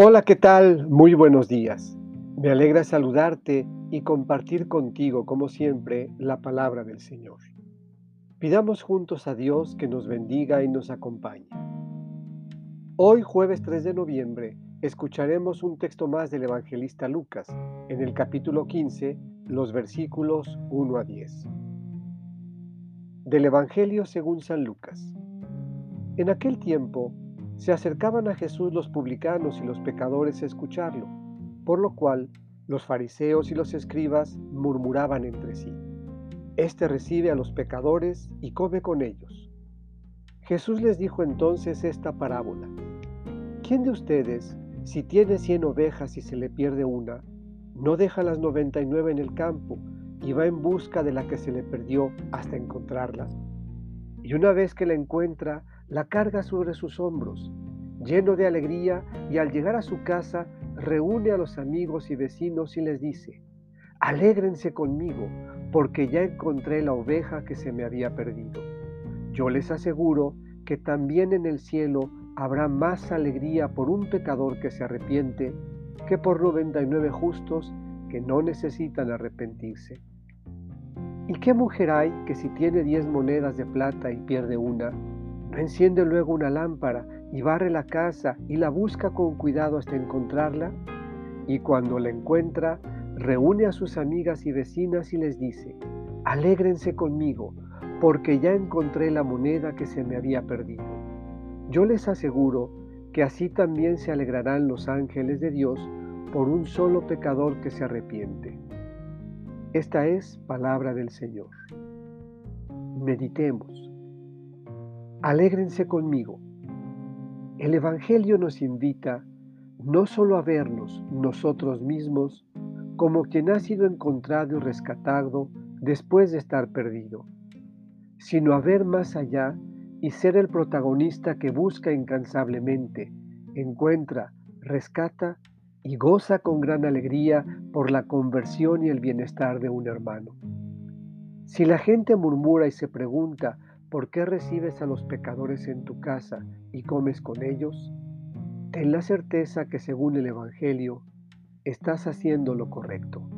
Hola, ¿qué tal? Muy buenos días. Me alegra saludarte y compartir contigo, como siempre, la palabra del Señor. Pidamos juntos a Dios que nos bendiga y nos acompañe. Hoy, jueves 3 de noviembre, escucharemos un texto más del evangelista Lucas, en el capítulo 15, los versículos 1 a 10. Del Evangelio según San Lucas. En aquel tiempo, se acercaban a Jesús los publicanos y los pecadores a escucharlo, por lo cual los fariseos y los escribas murmuraban entre sí. Este recibe a los pecadores y come con ellos. Jesús les dijo entonces esta parábola. ¿Quién de ustedes, si tiene cien ovejas y se le pierde una, no deja las noventa y nueve en el campo y va en busca de la que se le perdió hasta encontrarla? Y una vez que la encuentra, la carga sobre sus hombros, lleno de alegría, y al llegar a su casa reúne a los amigos y vecinos y les dice, alégrense conmigo, porque ya encontré la oveja que se me había perdido. Yo les aseguro que también en el cielo habrá más alegría por un pecador que se arrepiente que por 99 justos que no necesitan arrepentirse. ¿Y qué mujer hay que si tiene diez monedas de plata y pierde una, enciende luego una lámpara y barre la casa y la busca con cuidado hasta encontrarla. Y cuando la encuentra, reúne a sus amigas y vecinas y les dice, alégrense conmigo, porque ya encontré la moneda que se me había perdido. Yo les aseguro que así también se alegrarán los ángeles de Dios por un solo pecador que se arrepiente. Esta es palabra del Señor. Meditemos. Alégrense conmigo. El Evangelio nos invita no solo a vernos nosotros mismos como quien ha sido encontrado y rescatado después de estar perdido, sino a ver más allá y ser el protagonista que busca incansablemente, encuentra, rescata y goza con gran alegría por la conversión y el bienestar de un hermano. Si la gente murmura y se pregunta ¿por qué recibes a los pecadores en tu casa y comes con ellos? Ten la certeza que según el Evangelio estás haciendo lo correcto.